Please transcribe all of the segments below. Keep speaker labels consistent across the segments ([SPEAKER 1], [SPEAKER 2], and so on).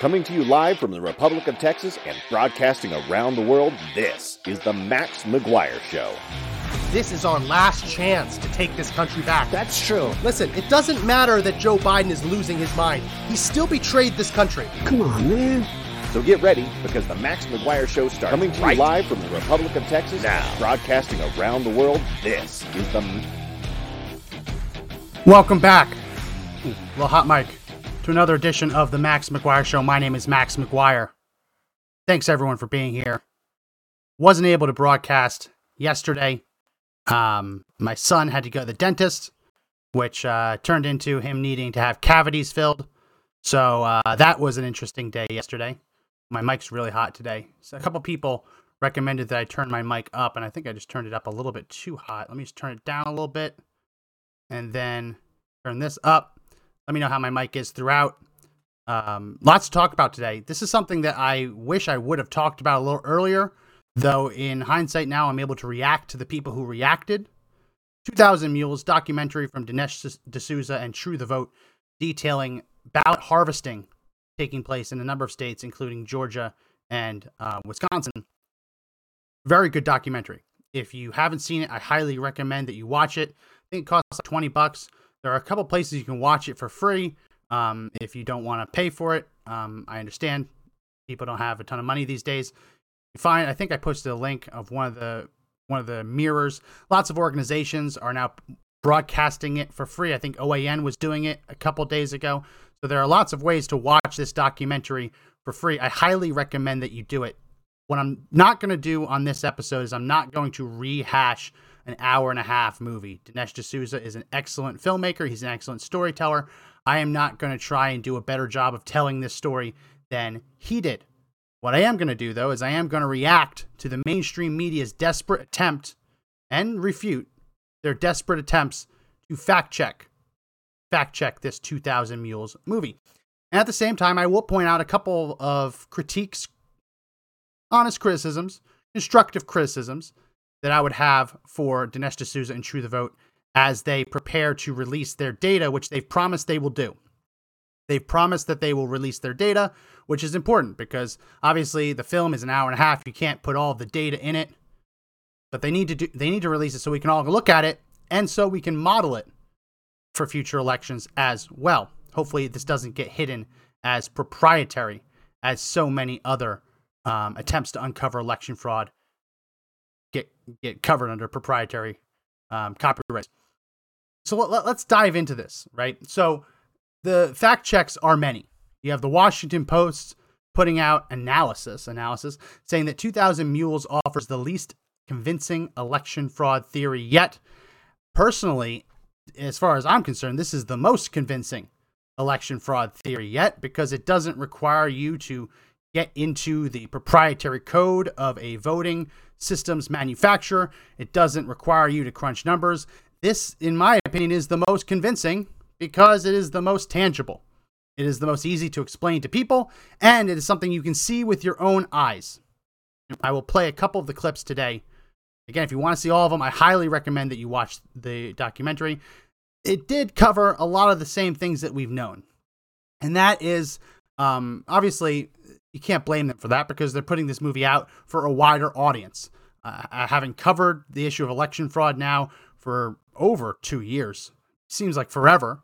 [SPEAKER 1] Coming to you live from the Republic of Texas and broadcasting around the world, this is the Max McGuire Show.
[SPEAKER 2] This is our last chance to take this country back.
[SPEAKER 3] That's true.
[SPEAKER 2] Listen, it doesn't matter that Joe Biden is losing his mind. He still betrayed this country.
[SPEAKER 3] Come on, man.
[SPEAKER 1] So get ready because the Max McGuire Show starts coming to you live from the Republic of Texas
[SPEAKER 3] now.
[SPEAKER 1] broadcasting around the world. This is the
[SPEAKER 4] Welcome back, Ooh, little hot mic, to another edition of the Max McGuire Show. My name is Max McGuire. Thanks everyone for being here. Wasn't able to broadcast yesterday. Um, my son had to go to the dentist, which uh, turned into him needing to have cavities filled. So uh, that was an interesting day yesterday. My mic's really hot today. So a couple people recommended that I turn my mic up, and I think I just turned it up a little bit too hot. Let me just turn it down a little bit and then turn this up. Let me know how my mic is throughout. Um, lots to talk about today. This is something that I wish I would have talked about a little earlier, though in hindsight now I'm able to react to the people who reacted. 2000 Mules documentary from Dinesh D'Souza and True the Vote detailing ballot harvesting taking place in a number of states, including Georgia and uh, Wisconsin. Very good documentary. If you haven't seen it, I highly recommend that you watch it. I think it costs like 20 bucks. There are a couple places you can watch it for free. Um, if you don't want to pay for it, um, I understand people don't have a ton of money these days. Find, I think I posted a link of one of the one of the mirrors. Lots of organizations are now broadcasting it for free. I think OAN was doing it a couple days ago. So there are lots of ways to watch this documentary for free. I highly recommend that you do it. What I'm not going to do on this episode is I'm not going to rehash an hour and a half movie. Dinesh D'Souza is an excellent filmmaker. He's an excellent storyteller. I am not going to try and do a better job of telling this story than he did. What I am going to do, though, is I am going to react to the mainstream media's desperate attempt and refute their desperate attempts to fact check, fact check this 2000 Mules movie. And at the same time, I will point out a couple of critiques, honest criticisms, constructive criticisms that I would have for Dinesh D'Souza and True the Vote as they prepare to release their data, which they've promised they will do. They've promised that they will release their data, which is important because obviously the film is an hour and a half. You can't put all the data in it, but they need to do they need to release it so we can all look at it and so we can model it for future elections as well. Hopefully, this doesn't get hidden as proprietary as so many other um, attempts to uncover election fraud get get covered under proprietary um, copyright. So let, us dive into this, right? So the fact checks are many. You have the Washington Post putting out analysis analysis saying that 2000 Mules offers the least convincing election fraud theory yet. Personally, as far as I'm concerned, this is the most convincing election fraud theory yet because it doesn't require you to get into the proprietary code of a voting systems manufacturer. It doesn't require you to crunch numbers. This, in my opinion, is the most convincing because it is the most tangible. It is the most easy to explain to people, and it is something you can see with your own eyes. I will play a couple of the clips today. Again, if you want to see all of them, I highly recommend that you watch the documentary. It did cover a lot of the same things that we've known. And that is um, obviously you can't blame them for that because they're putting this movie out for a wider audience. Uh, having covered the issue of election fraud now for over two years, seems like forever.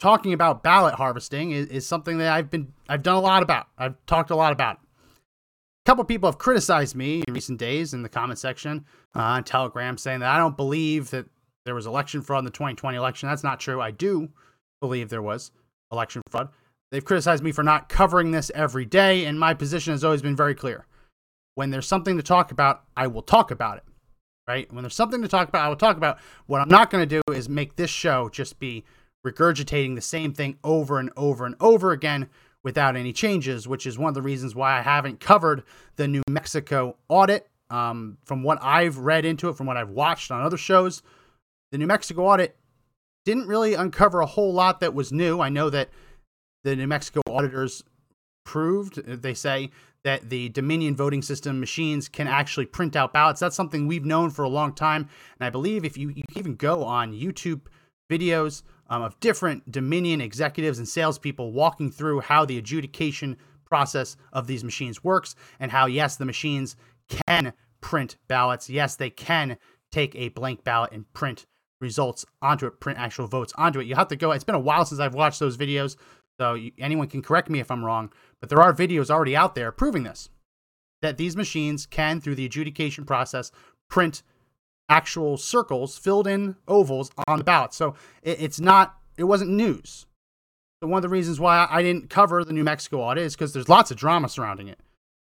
[SPEAKER 4] Talking about ballot harvesting is, is something that I've been I've done a lot about. I've talked a lot about. A couple people have criticized me in recent days in the comment section uh, on Telegram, saying that I don't believe that there was election fraud in the 2020 election. That's not true. I do believe there was election fraud. They've criticized me for not covering this every day, and my position has always been very clear. When there's something to talk about, I will talk about it. Right? When there's something to talk about, I will talk about. What I'm not going to do is make this show just be regurgitating the same thing over and over and over again without any changes, which is one of the reasons why I haven't covered the New Mexico audit. Um, from what I've read into it, from what I've watched on other shows, the New Mexico audit didn't really uncover a whole lot that was new. I know that the New Mexico auditors proved, they say, that the Dominion voting system machines can actually print out ballots. That's something we've known for a long time. And I believe if you, you even go on YouTube videos um, of different Dominion executives and salespeople walking through how the adjudication process of these machines works and how, yes, the machines can print ballots. Yes, they can take a blank ballot and print results onto it, print actual votes onto it. You have to go. It's been a while since I've watched those videos, so you, anyone can correct me if I'm wrong, but there are videos already out there proving this that these machines can, through the adjudication process, print actual circles filled in ovals on the ballot. So it, it's not, it wasn't news. So one of the reasons why I didn't cover the New Mexico audit is because there's lots of drama surrounding it.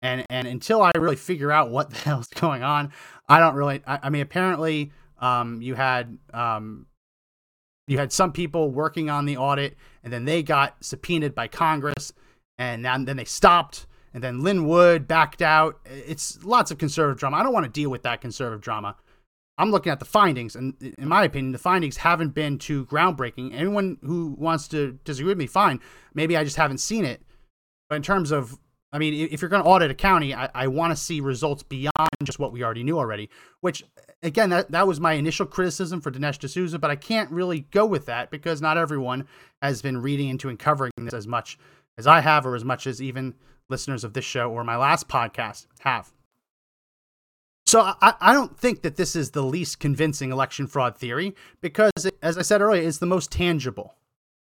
[SPEAKER 4] And, and until I really figure out what the hell's going on, I don't really. I, I mean, apparently, um, you had um, you had some people working on the audit, and then they got subpoenaed by Congress, and then, they stopped, and then Lin Wood backed out. It's lots of conservative drama. I don't want to deal with that conservative drama. I'm looking at the findings, and in my opinion, the findings haven't been too groundbreaking. Anyone who wants to disagree with me, fine. Maybe I just haven't seen it. But in terms of, I mean, if you're going to audit a county, I, I want to see results beyond just what we already knew already. Which, again, that, that was my initial criticism for Dinesh D'Souza, but I can't really go with that because not everyone has been reading into and covering this as much as I have, or as much as even listeners of this show or my last podcast have. So I, I don't think that this is the least convincing election fraud theory because, it, as I said earlier, it's the most tangible.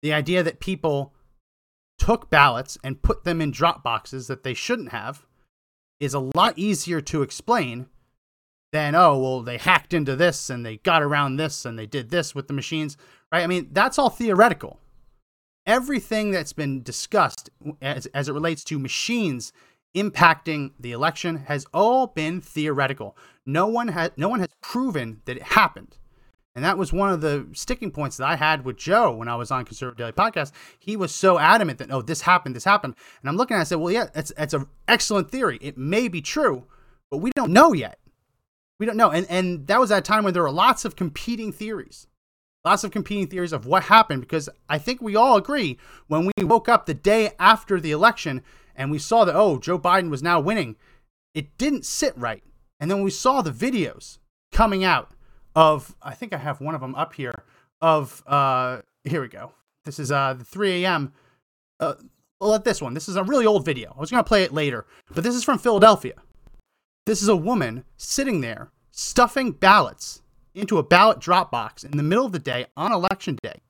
[SPEAKER 4] The idea that people took ballots and put them in drop boxes that they shouldn't have is a lot easier to explain than, oh, well, they hacked into this and they got around this and they did this with the machines, right? I mean, that's all theoretical. Everything that's been discussed as, as it relates to machines impacting the election has all been theoretical. No one has no one has proven that it happened. And that was one of the sticking points that I had with Joe when I was on Conservative Daily Podcast. He was so adamant that, oh, this happened, this happened. And I'm looking at it, I said, well, yeah, it's, it's an excellent theory. It may be true, but we don't know yet. We don't know. And, and that was at a time when there were lots of competing theories, lots of competing theories of what happened, because I think we all agree when we woke up the day after the election and we saw that, oh, Joe Biden was now winning, it didn't sit right. And then we saw the videos coming out of, I think I have one of them up here, of, uh, here we go. This is uh, the 3 a.m. Uh, let this one. This is a really old video. I was to play it later, but this is from Philadelphia. This is a woman sitting there stuffing ballots into a ballot drop box in the middle of the day on election day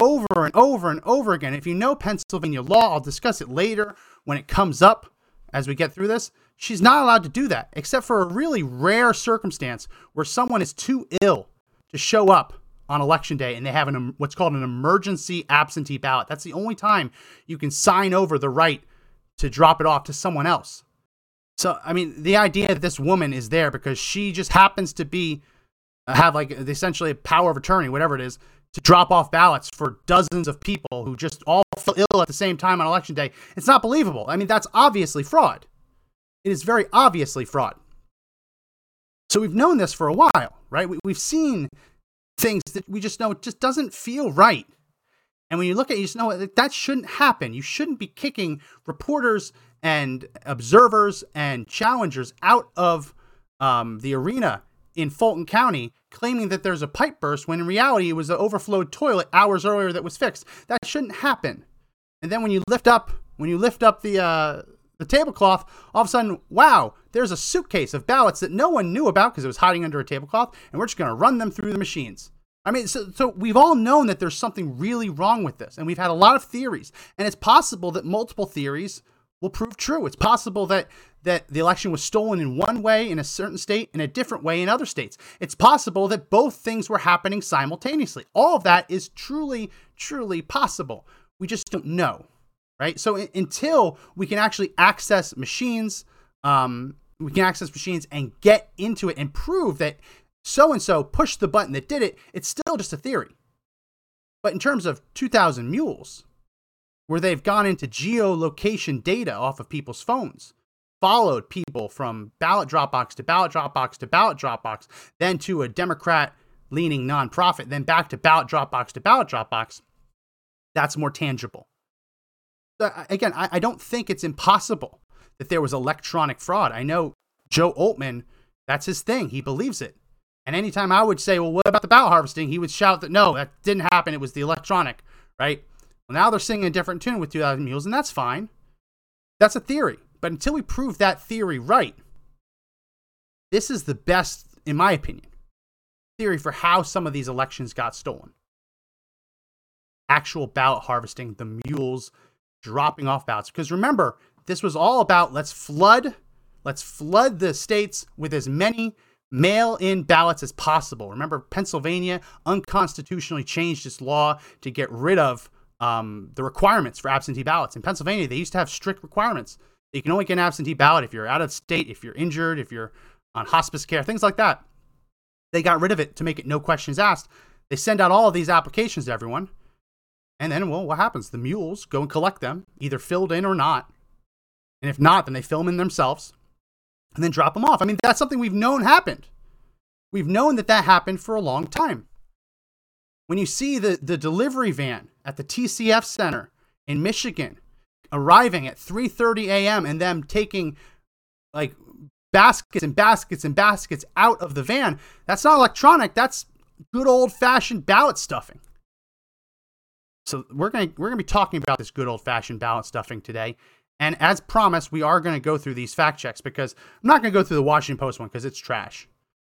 [SPEAKER 4] over and over and over again. If you know Pennsylvania law, I'll discuss it later when it comes up as we get through this. She's not allowed to do that, except for a really rare circumstance where someone is too ill to show up on election day and they have an what's called an emergency absentee ballot. That's the only time you can sign over the right to drop it off to someone else. So, I mean, the idea that this woman is there because she just happens to be uh, have like essentially a power of attorney, whatever it is, to drop off ballots for dozens of people who just all fell ill at the same time on election day. It's not believable. I mean, that's obviously fraud. It is very obviously fraud. So we've known this for a while, right? We, have seen things that we just know it just doesn't feel right. And when you look at it, you just know that, that shouldn't happen. You shouldn't be kicking reporters and observers and challengers out of um, the arena in Fulton County claiming that there's a pipe burst when in reality it was an overflowed toilet hours earlier that was fixed. That shouldn't happen. And then when you lift up when you lift up the uh, the tablecloth, all of a sudden, wow, there's a suitcase of ballots that no one knew about because it was hiding under a tablecloth, and we're just going to run them through the machines. I mean, so, so we've all known that there's something really wrong with this, and we've had a lot of theories, and it's possible that multiple theories will prove true. It's possible that that the election was stolen in one way in a certain state in a different way in other states. It's possible that both things were happening simultaneously. All of that is truly, truly possible. We just don't know, right? So until we can actually access machines, um, we can access machines and get into it and prove that so and so pushed the button that did it, it's still just a theory. But in terms of 2,000 mules, where they've gone into geolocation data off of people's phones, followed people from ballot Dropbox to ballot Dropbox to ballot Dropbox, then to a Democrat leaning nonprofit, then back to ballot Dropbox to ballot Dropbox, that's more tangible. again, I, I don't think it's impossible that there was electronic fraud. I know Joe Oltmann, that's his thing. He believes it. And anytime I would say, well, what about the ballot harvesting? He would shout that no, that didn't happen. It was the electronic, right? Well, now they're singing a different tune with 2,000 mules, and that's fine. That's a theory. But until we prove that theory right, this is the best, in my opinion, theory for how some of these elections got stolen. Actual ballot harvesting, the mules dropping off ballots. Because remember, this was all about let's flood, let's flood the states with as many mail in ballots as possible. Remember, Pennsylvania unconstitutionally changed its law to get rid of um, the requirements for absentee ballots. In Pennsylvania, they used to have strict requirements. You can only get an absentee ballot if you're out of state, if you're injured, if you're on hospice care, things like that. They got rid of it to make it no questions asked. They send out all of these applications to everyone. And then, well, what happens? The mules go and collect them, either filled in or not. And if not, then they fill them in themselves and then drop them off. I mean, that's something we've known happened. We've known that that happened for a long time. When you see the, the delivery van at the TCF Center in Michigan arriving at 3:30 a.m. and them taking like baskets and baskets and baskets out of the van, that's not electronic. That's good old-fashioned ballot stuffing. So we're gonna we're gonna be talking about this good old-fashioned ballot stuffing today. And as promised, we are going to go through these fact checks because I'm not going to go through the Washington Post one because it's trash,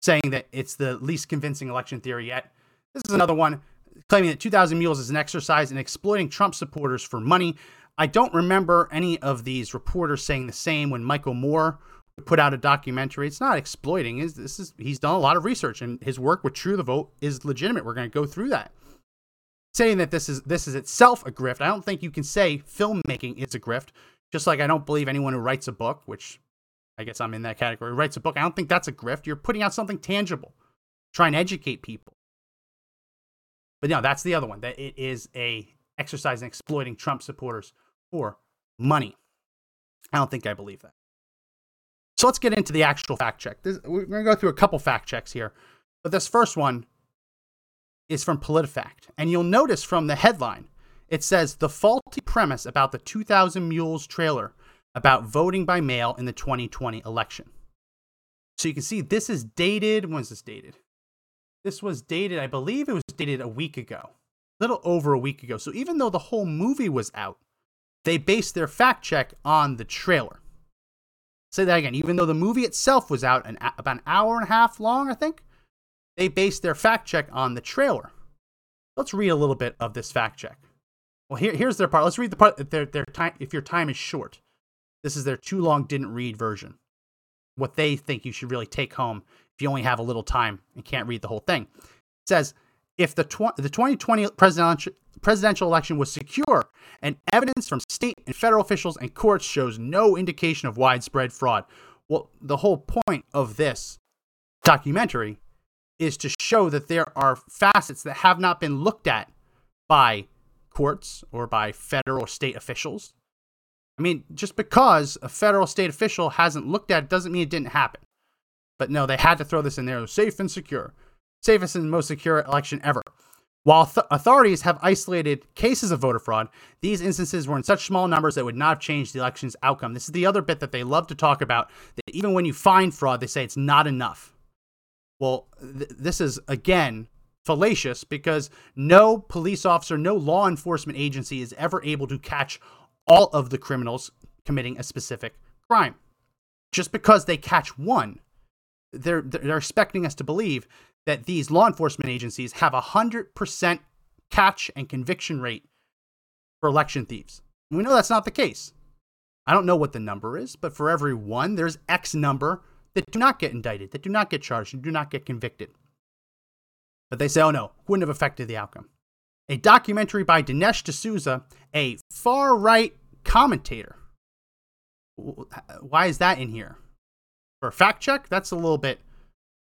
[SPEAKER 4] saying that it's the least convincing election theory yet. This is another one claiming that 2,000 Mules is an exercise in exploiting Trump supporters for money. I don't remember any of these reporters saying the same when Michael Moore put out a documentary. It's not exploiting. Is this is he's done a lot of research and his work with True the Vote is legitimate. We're going to go through that. Saying that this is this is itself a grift. I don't think you can say filmmaking is a grift just like I don't believe anyone who writes a book, which I guess I'm in that category, writes a book. I don't think that's a grift. You're putting out something tangible, trying to educate people. But no, that's the other one. That it is a exercise in exploiting Trump supporters for money. I don't think I believe that. So let's get into the actual fact check. This, we're going to go through a couple fact checks here. But this first one is from PolitiFact. And you'll notice from the headline it says the faulty premise about the 2000 Mules trailer about voting by mail in the 2020 election. So you can see this is dated. When was this dated? This was dated, I believe it was dated a week ago, a little over a week ago. So even though the whole movie was out, they based their fact check on the trailer. Say that again. Even though the movie itself was out an, about an hour and a half long, I think, they based their fact check on the trailer. Let's read a little bit of this fact check. Well, here, here's their part. Let's read the part. Their, their time. If your time is short, this is their too long didn't read version. What they think you should really take home you only have a little time and can't read the whole thing. It says if the tw- the 2020 presidential presidential election was secure and evidence from state and federal officials and courts shows no indication of widespread fraud. Well, the whole point of this documentary is to show that there are facets that have not been looked at by courts or by federal or state officials. I mean, just because a federal state official hasn't looked at it doesn't mean it didn't happen. But no, they had to throw this in there. Safe and secure. Safest and most secure election ever. While th- authorities have isolated cases of voter fraud, these instances were in such small numbers that would not have changed the election's outcome. This is the other bit that they love to talk about. That even when you find fraud, they say it's not enough. Well, th- this is again fallacious because no police officer, no law enforcement agency is ever able to catch all of the criminals committing a specific crime. Just because they catch one, they're they're expecting us to believe that these law enforcement agencies have a hundred percent catch and conviction rate for election thieves. we know that's not the case. I don't know what the number is, but for every one, there's X number that do not get indicted, that do not get charged, and do not get convicted. But they say, oh no, wouldn't have affected the outcome. A documentary by Dinesh D'Souza, a far right commentator. Why is that in here? For a fact check, that's a little bit,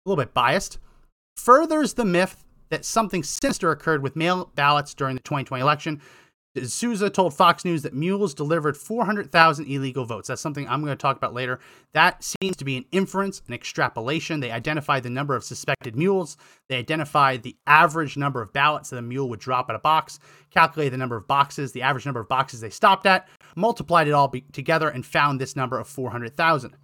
[SPEAKER 4] a little bit biased. Furthers the myth that something sinister occurred with mail ballots during the 2020 election Souza told Fox News that mules delivered 400,000 illegal votes. That's something I'm going to talk about later. That seems to be an inference, an extrapolation. They identified the number of suspected mules. They identified the average number of ballots that a mule would drop at a box, calculated the number of boxes, the average number of boxes they stopped at, multiplied it all together, and found this number of 400,000.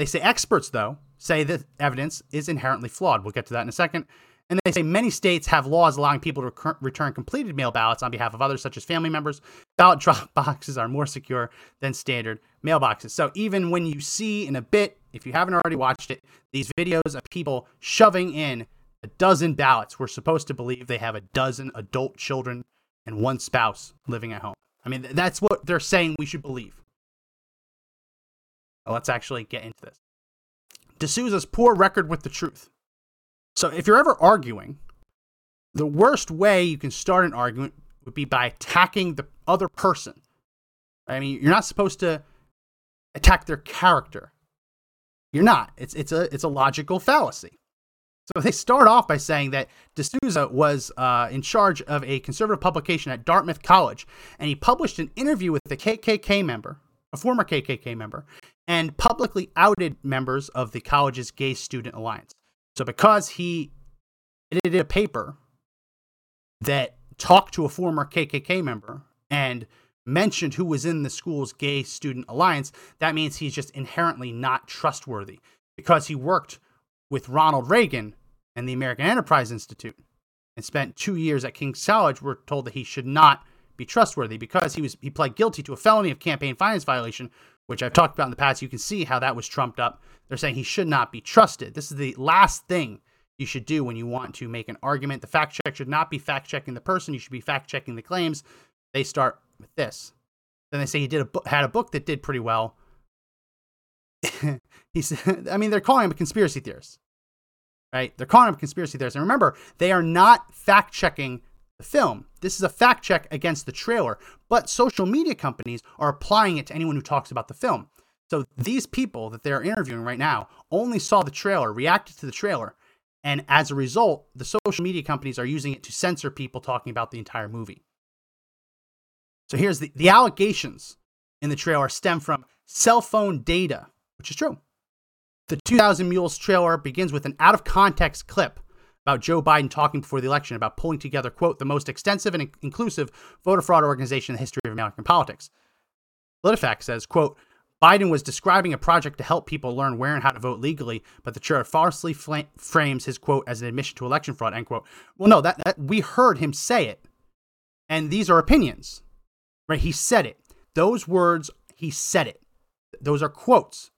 [SPEAKER 4] They say experts, though, say that evidence is inherently flawed. We'll get to that in a second. And they say many states have laws allowing people to return completed mail ballots on behalf of others, such as family members. Ballot drop boxes are more secure than standard mailboxes. So even when you see in a bit, if you haven't already watched it, these videos of people shoving in a dozen ballots, we're supposed to believe they have a dozen adult children and one spouse living at home. I mean, that's what they're saying we should believe. Well, let's actually get into this. D'Souza's poor record with the truth. So if you're ever arguing, the worst way you can start an argument would be by attacking the other person. I mean, you're not supposed to attack their character. You're not. It's it's a it's a logical fallacy. So they start off by saying that D'Souza was uh, in charge of a conservative publication at Dartmouth College, and he published an interview with a KKK member, a former KKK member, and publicly outed members of the college's Gay Student Alliance. So because he edited a paper that talked to a former KKK member and mentioned who was in the school's gay student alliance, that means he's just inherently not trustworthy because he worked with Ronald Reagan and the American Enterprise Institute and spent two years at King's College. We're told that he should not be trustworthy because he was he pled guilty to a felony of campaign finance violation, which I've talked about in the past. You can see how that was trumped up. They're saying he should not be trusted. This is the last thing you should do when you want to make an argument. The fact check should not be fact checking the person. You should be fact checking the claims. They start with this. Then they say he did a had a book that did pretty well. he said, I mean, they're calling him a conspiracy theorist, right? They're calling him a conspiracy theorist. And remember, they are not fact checking the film. This is a fact check against the trailer, but social media companies are applying it to anyone who talks about the film. So these people that they're interviewing right now only saw the trailer, reacted to the trailer, and as a result, the social media companies are using it to censor people talking about the entire movie. So here's the, the allegations in the trailer stem from cell phone data, which is true. The 2000 Mules trailer begins with an out of context clip about Joe Biden talking before the election about pulling together, quote, the most extensive and inclusive voter fraud organization in the history of American politics. PolitiFact says, quote, Biden was describing a project to help people learn where and how to vote legally, but the chair falsely fl- frames his quote as an admission to election fraud, end quote. Well, no, that, that we heard him say it. And these are opinions, right? He said it. Those words, he said it. Those are quotes.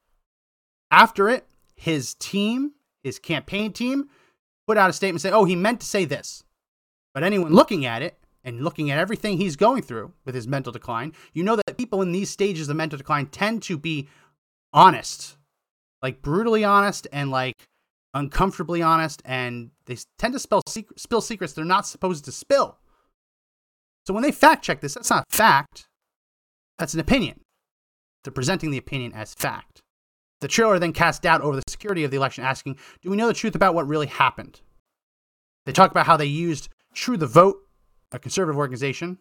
[SPEAKER 4] After it, his team, his campaign team, put out a statement saying, oh, he meant to say this. But anyone looking at it and looking at everything he's going through with his mental decline, you know that people in these stages of mental decline tend to be honest, like brutally honest and like uncomfortably honest, and they tend to spill, spill secrets they're not supposed to spill. So when they fact check this, that's not fact, that's an opinion. They're presenting the opinion as fact. The trailer then cast doubt over the security of the election, asking, Do we know the truth about what really happened? They talk about how they used True the Vote, a conservative organization,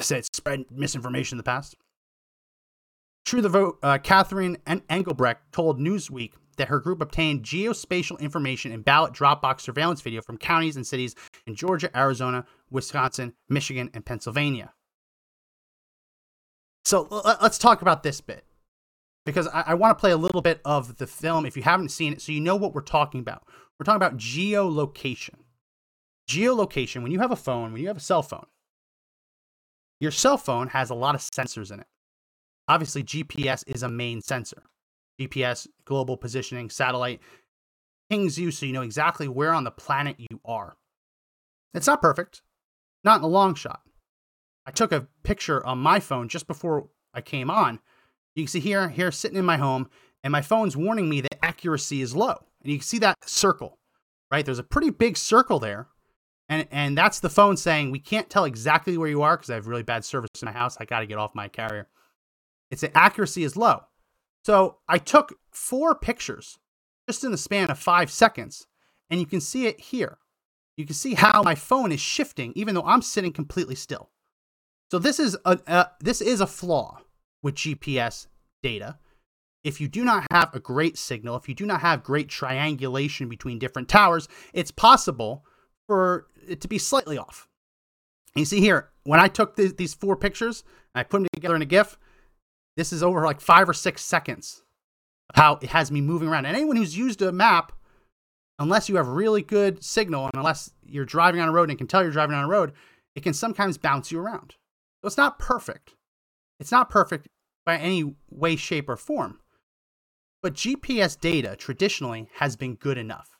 [SPEAKER 4] said spread misinformation in the past. True the Vote, uh, Catherine Engelbrecht told Newsweek that her group obtained geospatial information and ballot Dropbox surveillance video from counties and cities in Georgia, Arizona, Wisconsin, Michigan, and Pennsylvania. So let's talk about this bit because I, I want to play a little bit of the film if you haven't seen it so you know what we're talking about. We're talking about geolocation. Geolocation, when you have a phone, when you have a cell phone, your cell phone has a lot of sensors in it. Obviously, GPS is a main sensor. GPS, global positioning, satellite, pings you so you know exactly where on the planet you are. It's not perfect, not in the long shot. I took a picture on my phone just before I came on you can see here, here sitting in my home, and my phone's warning me that accuracy is low. And you can see that circle, right? There's a pretty big circle there. And, and that's the phone saying, we can't tell exactly where you are because I have really bad service in my house. I got to get off my carrier. It's the accuracy is low. So I took four pictures just in the span of five seconds, and you can see it here. You can see how my phone is shifting, even though I'm sitting completely still. So this is a this is a flaw with GPS data. If you do not have a great signal, if you do not have great triangulation between different towers, it's possible for it to be slightly off. And you see here, when I took th- these four pictures, I put them together in a GIF, this is over like five or six seconds. of how it has me moving around. And anyone who's used a map, unless you have really good signal and unless you're driving on a road and can tell you're driving on a road, it can sometimes bounce you around. So it's not perfect. It's not perfect by any way, shape, or form. But GPS data traditionally has been good enough.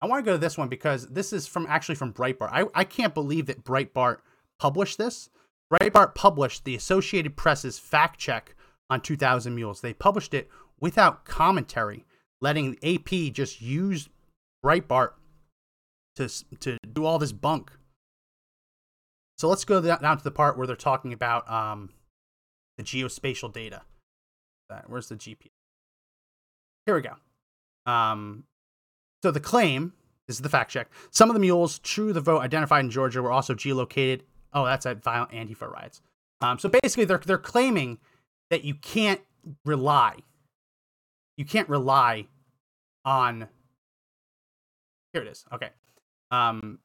[SPEAKER 4] I want to go to this one because this is from actually from Breitbart. I, I can't believe that Breitbart published this. Breitbart published the Associated Press's fact check on 2000 Mules. They published it without commentary, letting AP just use Breitbart to, to do all this bunk. So let's go down to the part where they're talking about um, the geospatial data. Where's the GPS? Here we go. Um, so the claim this is the fact check. Some of the mules, true the vote identified in Georgia, were also geolocated. Oh, that's at violent Antifa riots. Um, so basically, they're they're claiming that you can't rely, you can't rely on. Here it is. Okay. Um,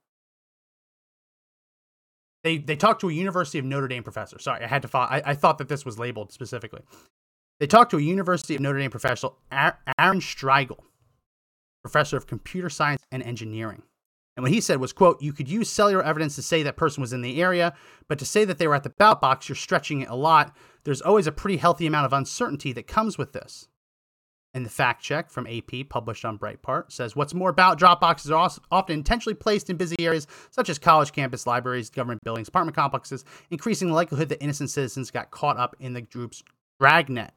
[SPEAKER 4] they they talked to a University of Notre Dame professor. Sorry, I had to follow. I, I thought that this was labeled specifically. They talked to a University of Notre Dame professor, Aaron Striegel, professor of computer science and engineering. And what he said was, quote, you could use cellular evidence to say that person was in the area, but to say that they were at the ballot box, you're stretching it a lot. There's always a pretty healthy amount of uncertainty that comes with this. And the fact check from AP, published on Breitbart, says what's more, about drop boxes are often intentionally placed in busy areas such as college campus, libraries, government buildings, apartment complexes, increasing the likelihood that innocent citizens got caught up in the group's dragnet.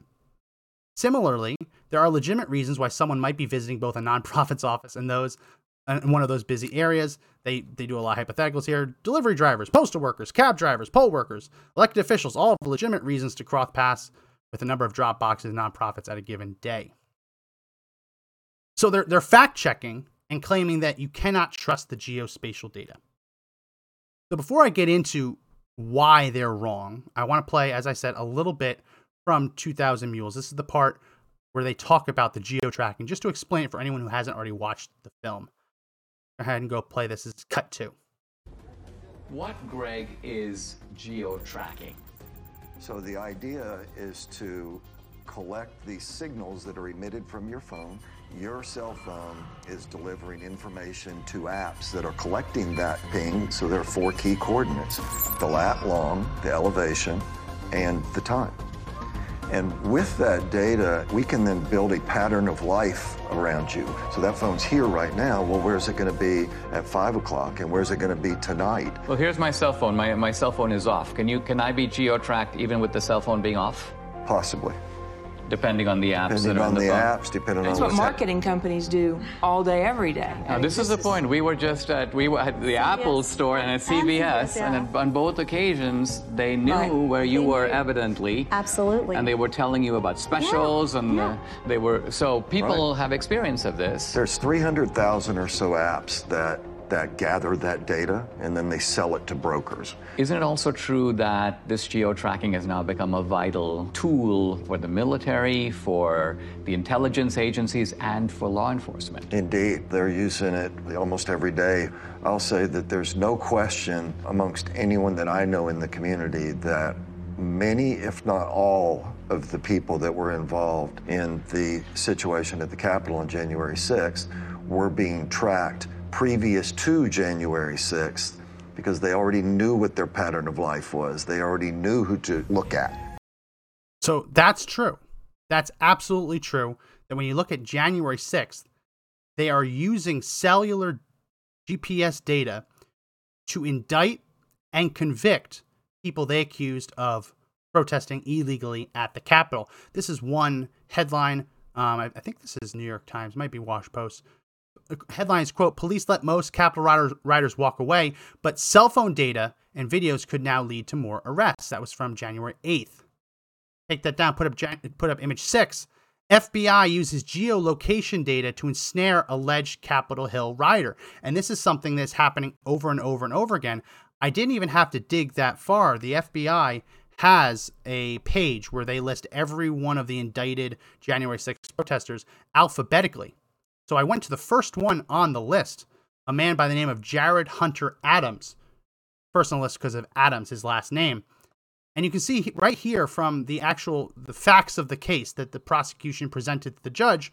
[SPEAKER 4] Similarly, there are legitimate reasons why someone might be visiting both a nonprofit's office and those in one of those busy areas. They they do a lot of hypotheticals here. Delivery drivers, postal workers, cab drivers, poll workers, elected officials, all legitimate reasons to cross paths with a number of drop boxes and nonprofits at a given day. So they're, they're fact checking and claiming that you cannot trust the geospatial data. So before I get into why they're wrong, I want to play, as I said, a little bit from 2000 Mules. This is the part where they talk about the geo tracking, just to explain it for anyone who hasn't already watched the film. Go ahead and go play this. It's cut two.
[SPEAKER 3] What, Greg, is geo tracking?
[SPEAKER 5] So the idea is to collect the signals that are emitted from your phone your cell phone is delivering information to apps that are collecting that ping. So there are four key coordinates the lat long, the elevation, and the time. And with that data, we can then build a pattern of life around you. So that phone's here right now. Well, where's it going to be at five o'clock, and where's it going to be tonight?
[SPEAKER 3] Well, here's my cell phone. My my cell phone is off. Can you can I be geo tracked even with the cell phone being off?
[SPEAKER 5] Possibly
[SPEAKER 3] depending on the apps
[SPEAKER 5] depending on
[SPEAKER 3] the,
[SPEAKER 5] the apps depending
[SPEAKER 6] That's
[SPEAKER 5] on
[SPEAKER 6] what marketing companies do all day every day
[SPEAKER 3] now, this is the point we were just at we were at the CVS. apple store and at cvs and, yeah. on both occasions they knew right. where you they were knew. evidently
[SPEAKER 6] absolutely
[SPEAKER 3] and they were telling you about specials
[SPEAKER 6] yeah.
[SPEAKER 3] and
[SPEAKER 6] yeah.
[SPEAKER 3] Uh, they were so people right. have experience of this
[SPEAKER 5] there's 300000 or so apps that that gather that data and then they sell it to brokers.
[SPEAKER 3] Isn't it also true that this geo tracking has now become a vital tool for the military, for the intelligence agencies, and for law enforcement?
[SPEAKER 5] Indeed, they're using it almost every day. I'll say that there's no question amongst anyone that I know in the community that many, if not all, of the people that were involved in the situation at the Capitol on January 6th were being tracked previous to January 6th because they already knew what their pattern of life was. They already knew who to look at.
[SPEAKER 4] So that's true. That's absolutely true. That when you look at January 6th, they are using cellular GPS data to indict and convict people they accused of protesting illegally at the Capitol. This is one headline. Um, I, I, think this is New York Times, might be Wash Post headlines quote police let most capitol riders, riders walk away but cell phone data and videos could now lead to more arrests. That was from january 8th take that down put up put up image 6 fbi uses geolocation data to ensnare alleged capitol hill rider. And this is something that's happening over and over and over again. I didn't even have to dig that far. The fbi has a page where they list every one of the indicted january 6th protesters alphabetically so I went to the first one on the list, a man by the name of Jared Hunter Adams. Personal list because of Adams, his last name. And you can see right here from the actual the facts of the case that the prosecution presented to the judge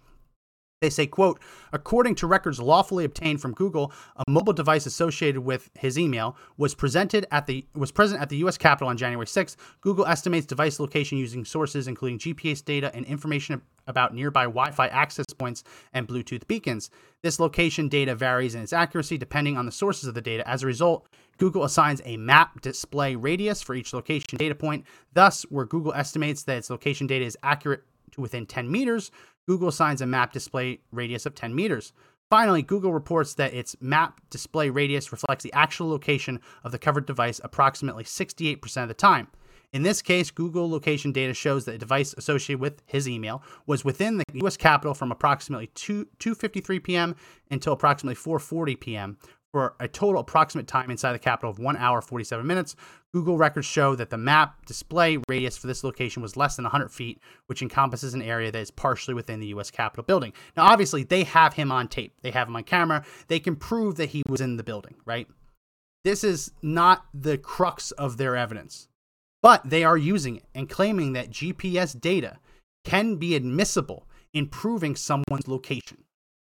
[SPEAKER 4] they say, quote, according to records lawfully obtained from Google, a mobile device associated with his email was presented at the was present at the US Capitol on January 6th. Google estimates device location using sources including GPS data and information about nearby Wi-Fi access points and Bluetooth beacons. This location data varies in its accuracy depending on the sources of the data. As a result, Google assigns a map display radius for each location data point. Thus, where Google estimates that its location data is accurate to within 10 meters, Google assigns a map display radius of 10 meters. Finally, Google reports that its map display radius reflects the actual location of the covered device approximately 68% of the time. In this case, Google location data shows that a device associated with his email was within the US Capitol from approximately 2 2:53 p.m. until approximately 4:40 p.m for a total approximate time inside the Capitol of 1 hour 47 minutes. Google records show that the map display radius for this location was less than 100 feet, which encompasses an area that is partially within the U.S. Capitol building. Now, obviously, they have him on tape, they have him on camera. They can prove that he was in the building, right? This is not the crux of their evidence, but they are using it and claiming that GPS data can be admissible in proving someone's location.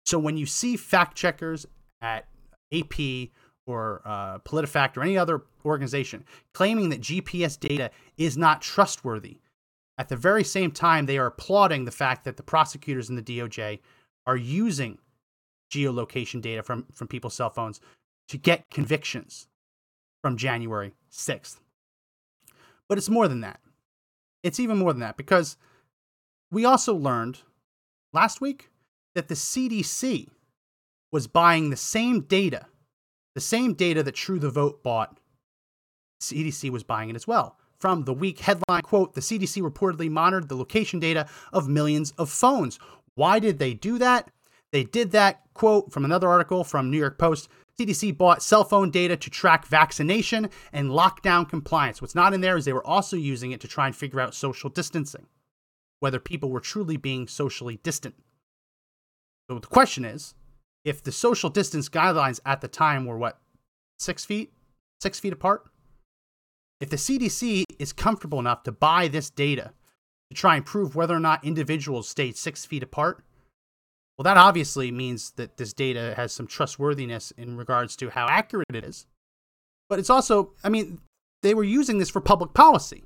[SPEAKER 4] So when you see fact checkers at AP or uh, PolitiFact or any other organization claiming that GPS data is not trustworthy. At the very same time, they are applauding the fact that the prosecutors in the DOJ are using geolocation data from, from people's cell phones to get convictions from January 6th. But it's more than that. It's even more than that because we also learned last week that the CDC was buying the same data, the same data that True the Vote bought. CDC was buying it as well. From the week headline quote, the CDC reportedly monitored the location data of millions of phones. Why did they do that? They did that quote from another article from New York Post. CDC bought cell phone data to track vaccination and lockdown compliance. What's not in there is they were also using it to try and figure out social distancing, whether people were truly being socially distant. So the question is if the social distance guidelines at the time were what, six feet, six feet apart? If the CDC is comfortable enough to buy this data to try and prove whether or not individuals stayed six feet apart, well, that obviously means that this data has some trustworthiness in regards to how accurate it is. But it's also, I mean, they were using this for public policy.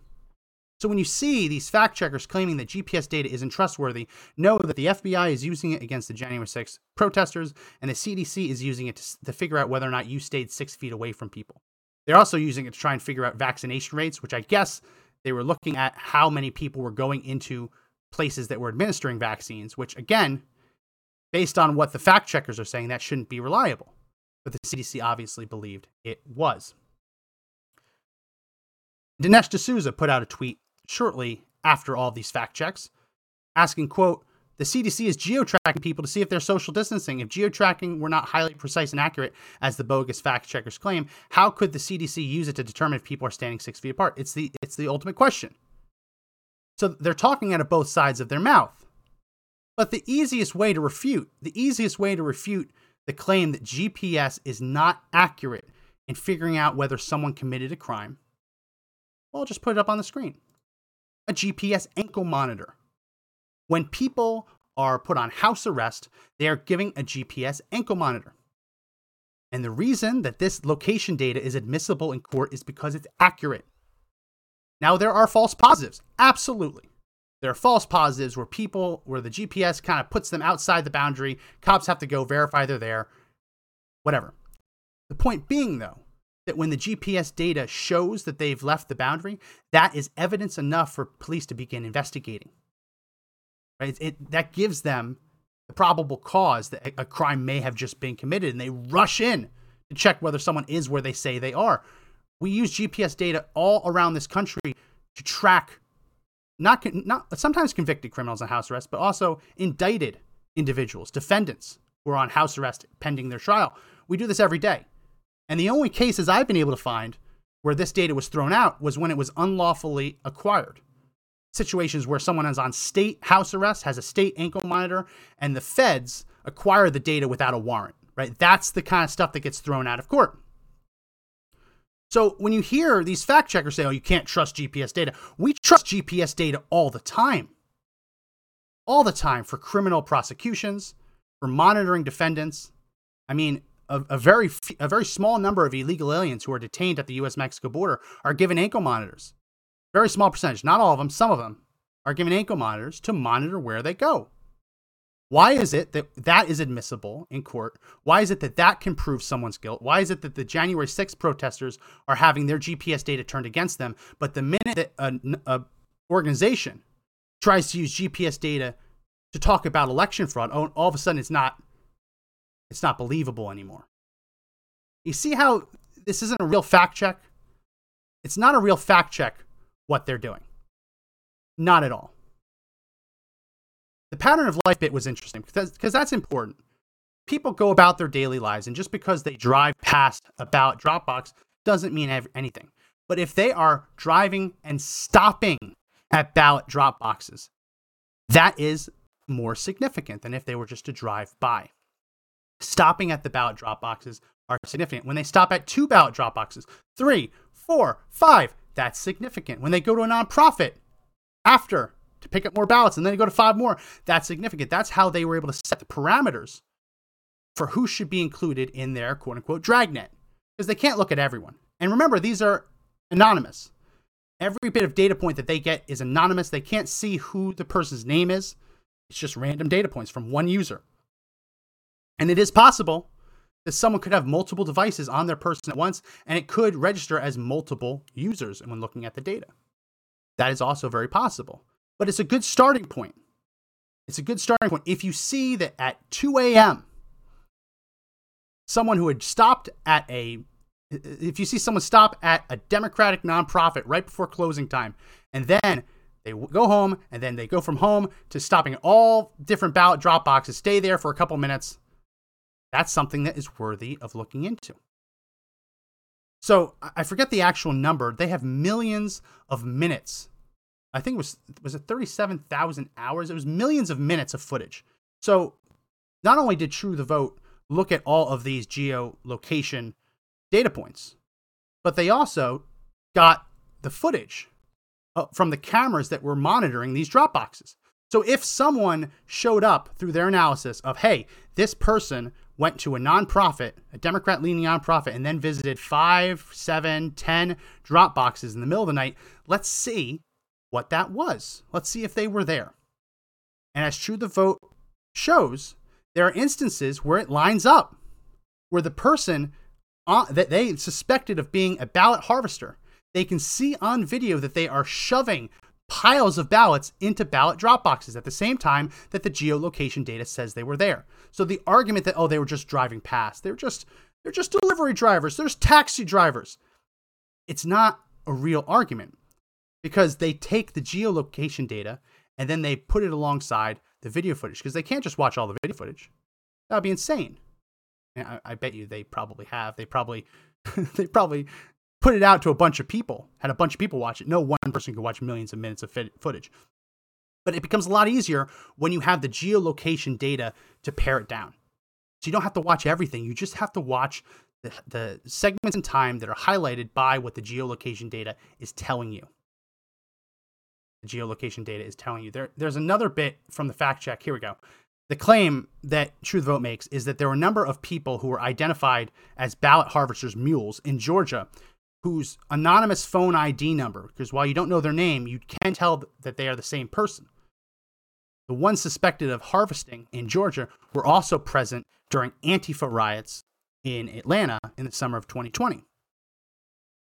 [SPEAKER 4] So when you see these fact checkers claiming that GPS data isn't trustworthy, know that the FBI is using it against the January 6th protesters, and the CDC is using it to, to figure out whether or not you stayed six feet away from people. They're also using it to try and figure out vaccination rates, which I guess they were looking at how many people were going into places that were administering vaccines, which again, based on what the fact checkers are saying, that shouldn't be reliable. But the CDC obviously believed it was. Dinesh D'Souza put out a tweet shortly after all these fact checks, asking, quote, the CDC is geotracking people to see if they're social distancing. If geotracking were not highly precise and accurate, as the bogus fact checkers claim, how could the CDC use it to determine if people are standing six feet apart? It's the it's the ultimate question. So they're talking out of both sides of their mouth. But the easiest way to refute, the easiest way to refute the claim that GPS is not accurate in figuring out whether someone committed a crime, well, I'll just put it up on the screen a GPS ankle monitor. When people are put on house arrest, they are giving a GPS ankle monitor. And the reason that this location data is admissible in court is because it's accurate. Now, there are false positives. Absolutely. There are false positives where people, where the GPS kind of puts them outside the boundary. Cops have to go verify they're there. Whatever. The point being, though, that when the GPS data shows that they've left the boundary, that is evidence enough for police to begin investigating. Right? It, that gives them the probable cause that a crime may have just been committed, and they rush in to check whether someone is where they say they are. We use GPS data all around this country to track not not sometimes convicted criminals on house arrest, but also indicted individuals, defendants who are on house arrest pending their trial. We do this every day. And the only cases I've been able to find where this data was thrown out was when it was unlawfully acquired. Situations where someone is on state house arrest, has a state ankle monitor, and the feds acquire the data without a warrant, right? That's the kind of stuff that gets thrown out of court. So when you hear these fact checkers say, oh, you can't trust GPS data, we trust GPS data all the time. All the time for criminal prosecutions, for monitoring defendants. I mean, a, a very a very small number of illegal aliens who are detained at the U.S. Mexico border are given ankle monitors. Very small percentage, not all of them, some of them are given ankle monitors to monitor where they go. Why is it that that is admissible in court? Why is it that that can prove someone's guilt? Why is it that the January 6th protesters are having their GPS data turned against them, but the minute that an organization tries to use GPS data to talk about election fraud, all of a sudden it's not it's not believable anymore. You see how this isn't a real fact check? It's not a real fact check what they're doing. Not at all. The pattern of life bit was interesting because, that's important. People go about their daily lives, and just because they drive past about drop box doesn't mean anything. But if they are driving and stopping at ballot drop boxes, that is more significant than if they were just to drive by stopping at the ballot drop boxes are significant. When they stop at two ballot drop boxes, three, four, five, that's significant. When they go to a nonprofit after to pick up more ballots and then they go to five more, that's significant. That's how they were able to set the parameters for who should be included in their quote unquote dragnet because they can't look at everyone. And remember, these are anonymous. Every bit of data point that they get is anonymous. They can't see who the person's name is. It's just random data points from one user. And it is possible that someone could have multiple devices on their person at once, and it could register as multiple users when looking at the data. That is also very possible. But it's a good starting point. It's a good starting point. If you see that at 2 a.m., someone who had stopped at a if you see someone stop at a Democratic nonprofit right before closing time, and then they go home, and then they go from home to stopping at all different ballot drop boxes, stay there for a couple minutes, that's something that is worthy of looking into. So I forget the actual number. They have millions of minutes. I think it was was it 37,000 hours? It was millions of minutes of footage. So not only did True the Vote look at all of these geolocation data points, but they also got the footage uh, from the cameras that were monitoring these drop boxes. So if someone showed up through their analysis of, hey, this person went to a nonprofit, a Democrat leaning nonprofit, and then visited five, seven, ten drop boxes in the middle of the night, let's see what that was. Let's see if they were there. And as True the Vote shows, there are instances where it lines up, where the person uh, that they suspected of being a ballot harvester, they can see on video that they are shoving piles of ballots into ballot drop boxes at the same time that the geolocation data says they were there. So the argument that oh they were just driving past, they're just they're just delivery drivers, there's taxi drivers. It's not a real argument because they take the geolocation data and then they put it alongside the video footage because they can't just watch all the video footage. That would be insane. I, I bet you they probably have. They probably they probably put it out to a bunch of people, had a bunch of people watch it. No one person could watch millions of minutes of footage. But it becomes a lot easier when you have the geolocation data to pare it down. So you don't have to watch everything. You just have to watch the, the segments in time that are highlighted by what the geolocation data is telling you. The geolocation data is telling you. There, there's another bit from the fact check. Here we go. The claim that True Vote makes is that there were a number of people who were identified as ballot harvesters mules in Georgia whose anonymous phone ID number, because while you don't know their name, you can tell that they are the same person. The ones suspected of harvesting in Georgia were also present during Antifa riots in Atlanta in the summer of 2020.